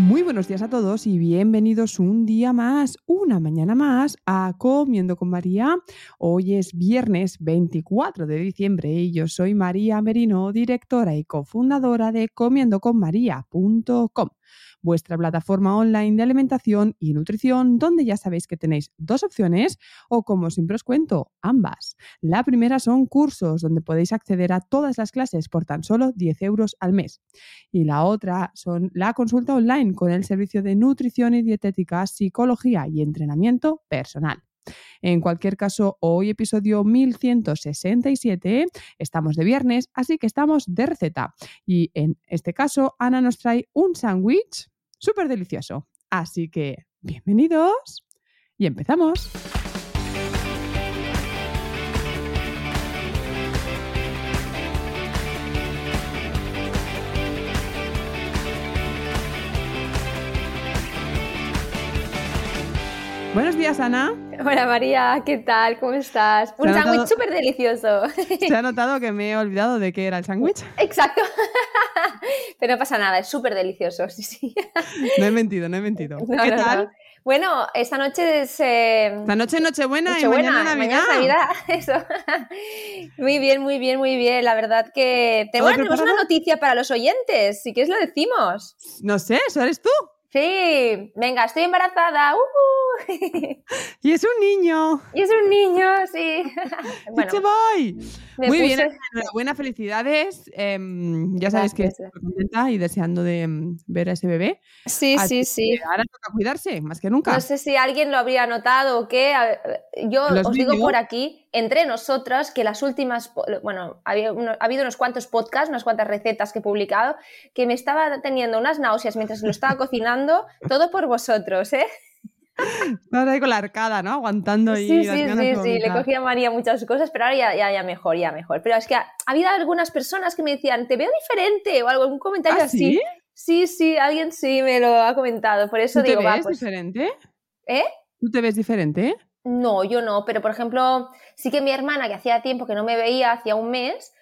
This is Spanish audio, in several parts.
Muy buenos días a todos y bienvenidos un día más, una mañana más a Comiendo con María. Hoy es viernes 24 de diciembre y yo soy María Merino, directora y cofundadora de comiendoconmaría.com vuestra plataforma online de alimentación y nutrición, donde ya sabéis que tenéis dos opciones o como siempre os cuento, ambas. La primera son cursos, donde podéis acceder a todas las clases por tan solo 10 euros al mes. Y la otra son la consulta online con el servicio de nutrición y dietética, psicología y entrenamiento personal. En cualquier caso, hoy episodio 1167, estamos de viernes, así que estamos de receta. Y en este caso, Ana nos trae un sándwich súper delicioso. Así que, bienvenidos y empezamos. Buenos días, Ana. Hola María, ¿qué tal? ¿Cómo estás? Un sándwich súper delicioso. Se ha notado que me he olvidado de qué era el sándwich. Exacto. Pero no pasa nada, es súper delicioso, sí, sí. No he mentido, no he mentido. ¿Qué tal? Bueno, esta noche es... Eh... Esta noche es Nochebuena, y mañana Navidad. Mañana Navidad, eso. muy bien, muy bien, muy bien. La verdad que... Tenemos una noticia para los oyentes, si quieres lo decimos. No sé, ¿eso eres tú? Sí, venga, estoy embarazada. y es un niño. Y es un niño, sí. bueno, voy. Muy bien, enhorabuena, felicidades. Em, ya sabes que estoy contenta y deseando de em, ver a ese bebé. Sí, sí, sí. Ahora toca cuidarse, más que nunca. No sé si alguien lo habría notado o qué. Yo os digo por aquí, entre nosotras, que las últimas, bueno, ha habido unos cuantos podcasts, unas cuantas recetas que he publicado, que me estaba teniendo unas náuseas mientras lo estaba cocinando, todo por vosotros, ¿eh? Estás ahí con la arcada, ¿no? Aguantando y. Sí, sí, sí, sí. Le cogía a María muchas cosas, pero ahora ya, ya, ya, mejor, ya mejor. Pero es que ha, habido algunas personas que me decían, te veo diferente o algo, algún comentario ¿Ah, así. Sí, sí, alguien sí me lo ha comentado. Por eso ¿Tú digo, te ves pues diferente? ¿Eh? ¿Tú te ves diferente? No, yo no, pero por ejemplo, sí que mi hermana, que hacía tiempo que no me veía, hacía un mes,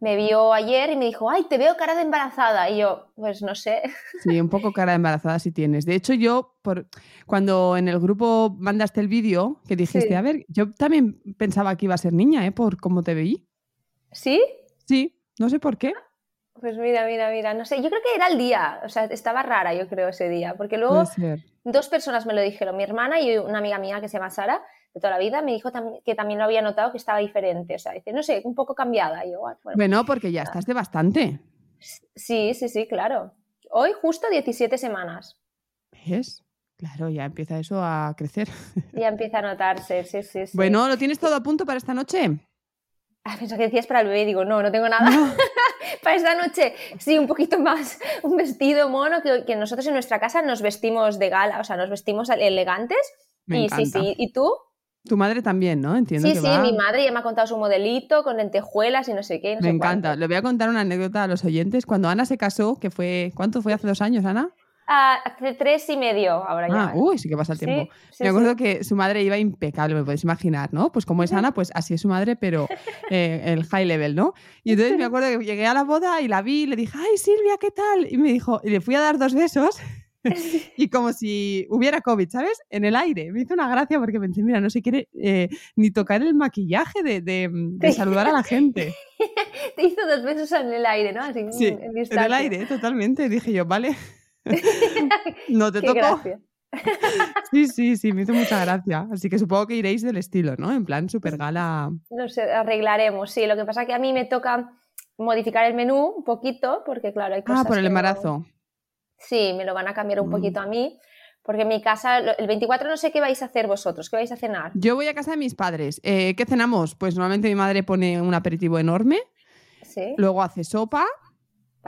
me vio ayer y me dijo, ay, te veo cara de embarazada. Y yo, pues no sé. Sí, un poco cara de embarazada si tienes. De hecho, yo, por, cuando en el grupo mandaste el vídeo, que dijiste, a ver, yo también pensaba que iba a ser niña, ¿eh? Por cómo te veí. ¿Sí? Sí, no sé por qué. Pues mira, mira, mira, no sé, yo creo que era el día, o sea, estaba rara yo creo ese día, porque luego dos personas me lo dijeron, mi hermana y una amiga mía que se llama Sara, de toda la vida, me dijo que también lo había notado que estaba diferente, o sea, dice, no sé, un poco cambiada. Y yo, bueno, bueno, porque ya estás de bastante. Sí, sí, sí, claro. Hoy justo 17 semanas. ¿Ves? Claro, ya empieza eso a crecer. Ya empieza a notarse, sí, sí, sí. Bueno, ¿lo tienes todo a punto para esta noche? Ah, pensaba que decías para el bebé, digo, no, no tengo nada. para esta noche, sí, un poquito más, un vestido mono, que, que, nosotros en nuestra casa nos vestimos de gala, o sea, nos vestimos elegantes. Me y encanta. sí, sí, ¿y tú? Tu madre también, ¿no? Entiendo sí, que sí, va... mi madre ya me ha contado su modelito con lentejuelas y no sé qué. No me sé encanta. cuánto. Le voy a contar una anécdota a los oyentes. Cuando Ana se casó, que fue, ¿cuánto fue? ¿Hace dos años, Ana? Ah, hace tres y medio ahora ya. Ah, uy, sí que pasa el tiempo. Sí, me acuerdo sí. que su madre iba impecable, me podéis imaginar, ¿no? Pues como es Ana, pues así es su madre, pero eh, el high level, ¿no? Y entonces me acuerdo que llegué a la boda y la vi y le dije, ay Silvia, ¿qué tal? Y me dijo, y le fui a dar dos besos y como si hubiera COVID, ¿sabes? En el aire. Me hizo una gracia porque pensé, mira, no se quiere eh, ni tocar el maquillaje de, de, de saludar a la gente. Te hizo dos besos en el aire, ¿no? Así, Sí, en en el aire, totalmente. Dije yo, vale, no te toco. Sí, sí, sí, me hizo mucha gracia. Así que supongo que iréis del estilo, ¿no? En plan super gala. No sé, arreglaremos, sí. Lo que pasa es que a mí me toca modificar el menú un poquito, porque claro, hay cosas. Ah, por el embarazo. Sí, me lo van a cambiar un mm. poquito a mí. Porque en mi casa, el 24 no sé qué vais a hacer vosotros, qué vais a cenar. Yo voy a casa de mis padres. Eh, ¿Qué cenamos? Pues normalmente mi madre pone un aperitivo enorme. Sí. Luego hace sopa.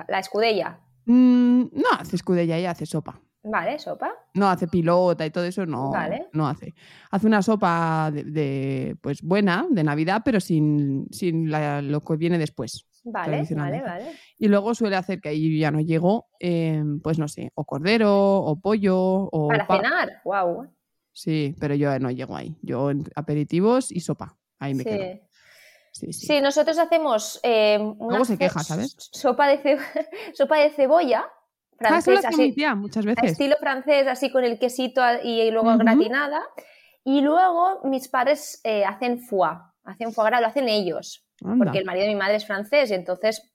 ¿La escudella? Mm, no hace escudella, ella hace sopa. Vale, sopa. No hace pilota y todo eso, no. No hace. Hace una sopa de, pues buena, de Navidad, pero sin, sin lo que viene después. Vale, vale, vale. Y luego suele hacer que ahí ya no llego, em, pues no sé, o cordero, o pollo, o. Para cenar, wow. Sí, pero yo no llego ahí. Yo en aperitivos y sopa. Ahí me quedo. Sí, sí. nosotros hacemos. Eh, luego se queja, ¿sabes? Sopa de, sopa de cebolla. Ah, francés, así, muchas veces. Estilo francés, así con el quesito y luego gratinada. Y luego mis padres eh, hacen foie, hacen foie gras, lo hacen ellos porque el marido de mi madre es francés y entonces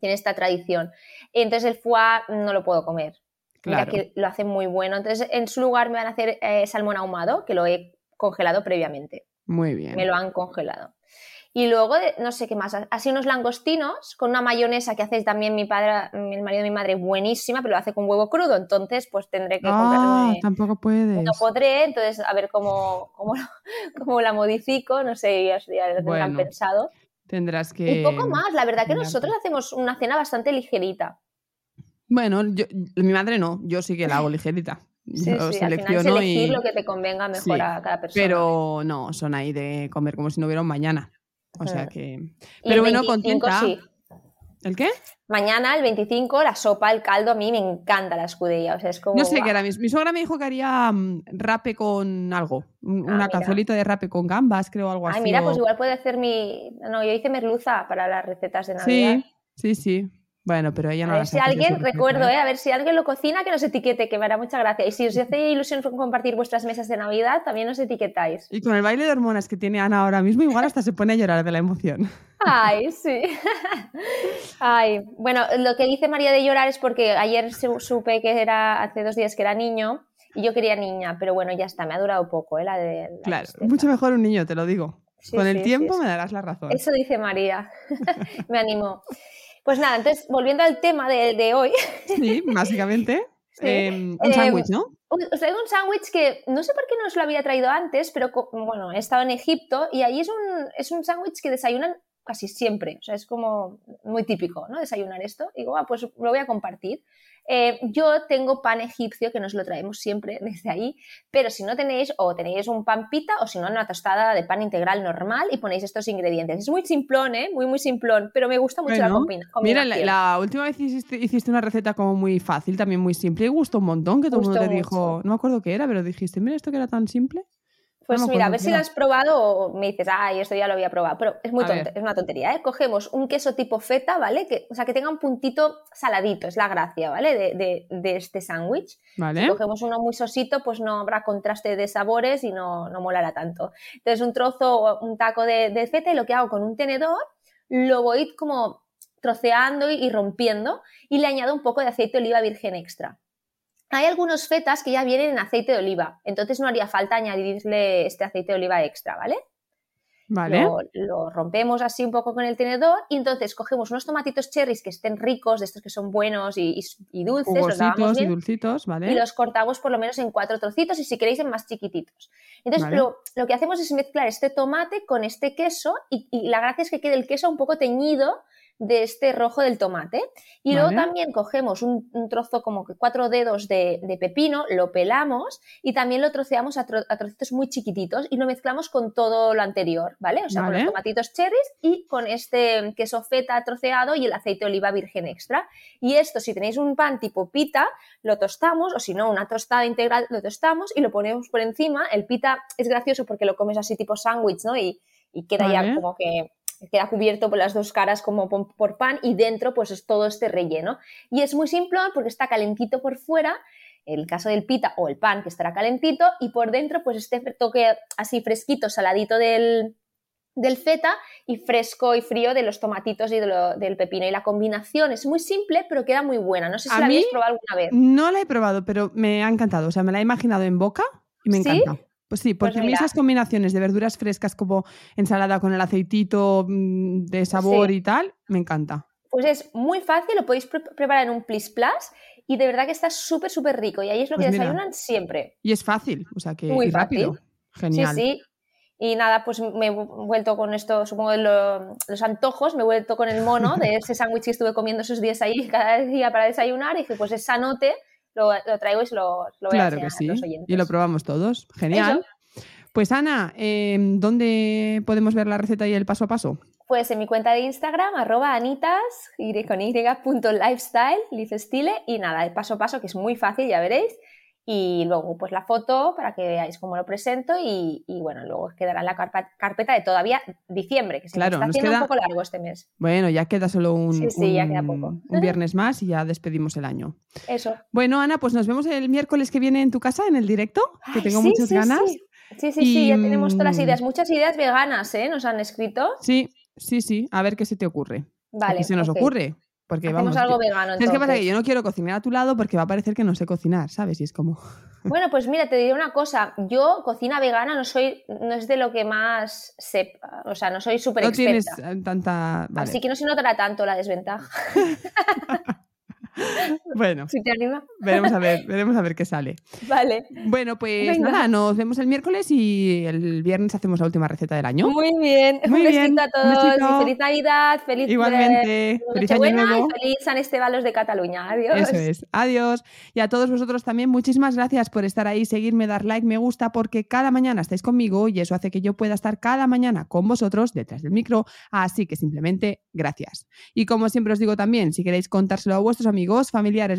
tiene esta tradición. Entonces el foie no lo puedo comer. Claro. que lo hacen muy bueno. Entonces en su lugar me van a hacer eh, salmón ahumado, que lo he congelado previamente. Muy bien. Me lo han congelado. Y luego, no sé qué más, así unos langostinos con una mayonesa que hace también mi padre, el marido de mi madre, buenísima, pero lo hace con huevo crudo, entonces pues tendré que ah, tampoco puedes. No podré, entonces a ver cómo, cómo, la modifico, no sé, ya, lo tendrán pensado. Tendrás que. Y poco más, la verdad que nosotros hacemos una cena bastante ligerita. Bueno, mi madre no, yo sí que la hago ligerita. Sí, sí, selecciono al elegir lo que te convenga mejor a cada persona. Pero no, son ahí de comer como si no hubiera un mañana. O sea que. Pero bueno, contenta. ¿El qué? Mañana, el 25, la sopa, el caldo, a mí me encanta la escudella. O sea, es como. No sé qué era. Mi, mi suegra me dijo que haría mm, rape con algo. Ah, una cazuelita de rape con gambas, creo, algo así. Ay, mira, pues igual puede hacer mi. No, yo hice merluza para las recetas de Navidad. Sí, sí, sí. Bueno, pero ella no A ver si alguien, recuerdo, ¿eh? a ver si alguien lo cocina, que nos etiquete, que me hará mucha gracia. Y si os hace ilusión compartir vuestras mesas de Navidad, también nos etiquetáis. Y con el baile de hormonas que tiene Ana ahora mismo, igual hasta se pone a llorar de la emoción. Ay, sí. Ay, bueno, lo que dice María de llorar es porque ayer supe que era, hace dos días que era niño y yo quería niña, pero bueno, ya está, me ha durado poco, ¿eh? La de. claro, mucho mejor un niño, te lo digo. con el tiempo me darás la razón. Eso dice María. me animó. Pues nada, entonces, volviendo al tema de, hoy. Sí, básicamente. Em, un sándwich, ¿no? Os traigo un sándwich que no sé por qué no os lo había traído antes, pero bueno, he estado en Egipto y ahí es un, es un sándwich que desayunan casi siempre. O sea, es como muy típico, ¿no? Desayunar esto. Y digo, ah, pues lo voy a compartir. Eh, yo tengo pan egipcio que nos lo traemos siempre desde ahí, pero si no tenéis, o tenéis un pan pita, o si no, una tostada de pan integral normal y ponéis estos ingredientes. Es muy simplón, ¿eh? Muy, muy simplón, pero me gusta mucho la combinación. Mira, la, última vez hiciste, una receta como muy fácil, también muy simple, y gustó un montón, que todo el mundo te dijo, no me acuerdo qué era, pero dijiste, mira esto que era tan simple. Pues mira, a ver si lo has probado o me dices, ay, esto ya lo había probado. Pero es muy tonto, es una tontería, ¿eh? Cogemos un queso tipo feta, ¿vale? Que, o sea, que tenga un puntito saladito, es la gracia, ¿vale? De, de, este sándwich. Vale. Si cogemos uno muy sosito, pues no habrá contraste de sabores y no, no molará tanto. Entonces, un trozo, un taco de, de feta y lo que hago con un tenedor, lo voy como troceando y rompiendo y le añado un poco de aceite de oliva virgen extra. Hay algunos fetas que ya vienen en aceite de oliva, entonces no haría falta añadirle este aceite de oliva extra, ¿vale? Vale. Lo, rompemos así un poco con el tenedor y entonces cogemos unos tomatitos cherries que estén ricos, de estos que son buenos y, dulces, los y dulcitos, ¿vale? Y los cortamos por lo menos en cuatro trocitos y si queréis en más chiquititos. Entonces lo, que hacemos es mezclar este tomate con este queso y, y la gracia es que quede el queso un poco teñido de este rojo del tomate. Y luego también cogemos un, trozo como que cuatro dedos de, pepino, lo pelamos y también lo troceamos a, trocitos muy chiquititos y lo mezclamos con todo lo anterior, ¿vale? O sea, con los tomatitos cherries y con este queso feta troceado y el aceite de oliva virgen extra. Y esto, si tenéis un pan tipo pita, lo tostamos, o si no, una tostada integral, lo tostamos y lo ponemos por encima. El pita es gracioso porque lo comes así tipo sándwich, ¿no? Y, queda ya como que queda cubierto por las dos caras como por pan y dentro pues es todo este relleno. Y es muy simple porque está calentito por fuera, el caso del pita o el pan que estará calentito y por dentro pues este toque así fresquito, saladito del, del feta y fresco y frío de los tomatitos y del pepino. Y la combinación es muy simple, pero queda muy buena. No sé si la habéis probado alguna vez. No la he probado, pero me ha encantado. O sea, me la he imaginado en boca y me encanta. Pues sí, porque pues a mí esas combinaciones de verduras frescas como ensalada con el aceitito mm, de sabor y tal, me encanta. Pues es muy fácil, lo podéis preparar en un plis plus y de verdad que está súper, súper rico. Y ahí es lo que pues desayunan siempre. Y es fácil, o sea que muy rápido. Genial. Sí, sí. Y nada, pues me he vuelto con esto, supongo, los antojos, me he vuelto con el mono de ese sándwich que estuve comiendo esos días ahí cada día para desayunar y dije, pues esa note lo, traigo y lo, lo voy claro a que sí. Y lo probamos todos. Genial. Pues Ana, em, ¿dónde podemos ver la receta y el paso a paso? Pues en mi cuenta de Instagram, arroba anitas, y con y, punto lifestyle, style, y nada, el paso a paso, que es muy fácil, ya veréis. Y luego, pues la foto para que veáis cómo lo presento y, bueno, luego quedará en la carpeta de todavía diciembre, que se está haciendo un poco largo este mes. Bueno, ya queda solo un, un viernes más y ya despedimos el año. Eso. Bueno, Ana, pues nos vemos el miércoles que viene en tu casa, en el directo, que tengo muchas ganas. Sí, sí, sí, ya tenemos todas las ideas, muchas ideas veganas, ¿eh? Nos han escrito. Sí, sí, sí, a ver qué se te ocurre. Vale. ¿Qué se nos ocurre? Porque Hacemos vamos, algo vegano. Es que pasa que yo no quiero cocinar a tu lado porque va a parecer que no sé cocinar, ¿sabes? Y es como. Bueno, pues mira, te diré una cosa. Yo, cocina vegana, no soy, no es de lo que más sepa. O sea, no soy súper experta. No tienes eh, tanta. Así que no se notará tanto la desventaja. Bueno, si te anima. Veremos a ver, veremos a ver qué sale. Vale. Bueno, pues nada, nos vemos el miércoles y el viernes hacemos la última receta del año. Muy bien. Muy un besito a todos. feliz Navidad, feliz Igualmente. feliz año nuevo. y feliz San Esteban de Cataluña. Adiós. Eso es. Adiós. Y a todos vosotros también, muchísimas gracias por estar ahí, seguirme, dar like, me gusta, porque cada mañana estáis conmigo y eso hace que yo pueda estar cada mañana con vosotros detrás del micro. Así que simplemente gracias. Y como siempre os digo también, si queréis contárselo a vuestros amigos, amigos,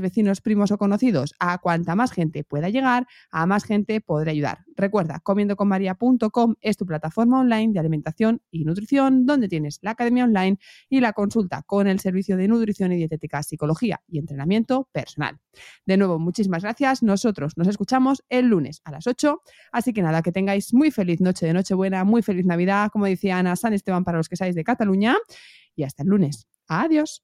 vecinos, primos o conocidos. A cuanta más gente pueda llegar, a más gente podré ayudar. Recuerda, comiendoconmaria.com es tu plataforma online de alimentación y nutrición, donde tienes la academia online y la consulta con el servicio de nutrición y dietética, psicología y entrenamiento personal. De nuevo, muchísimas gracias. Nosotros nos escuchamos el lunes a las 8. Así que nada, que tengáis muy feliz noche de Nochebuena, muy feliz Navidad, como decía Ana, San Esteban para los que seáis de Cataluña. Y hasta el lunes. Adiós.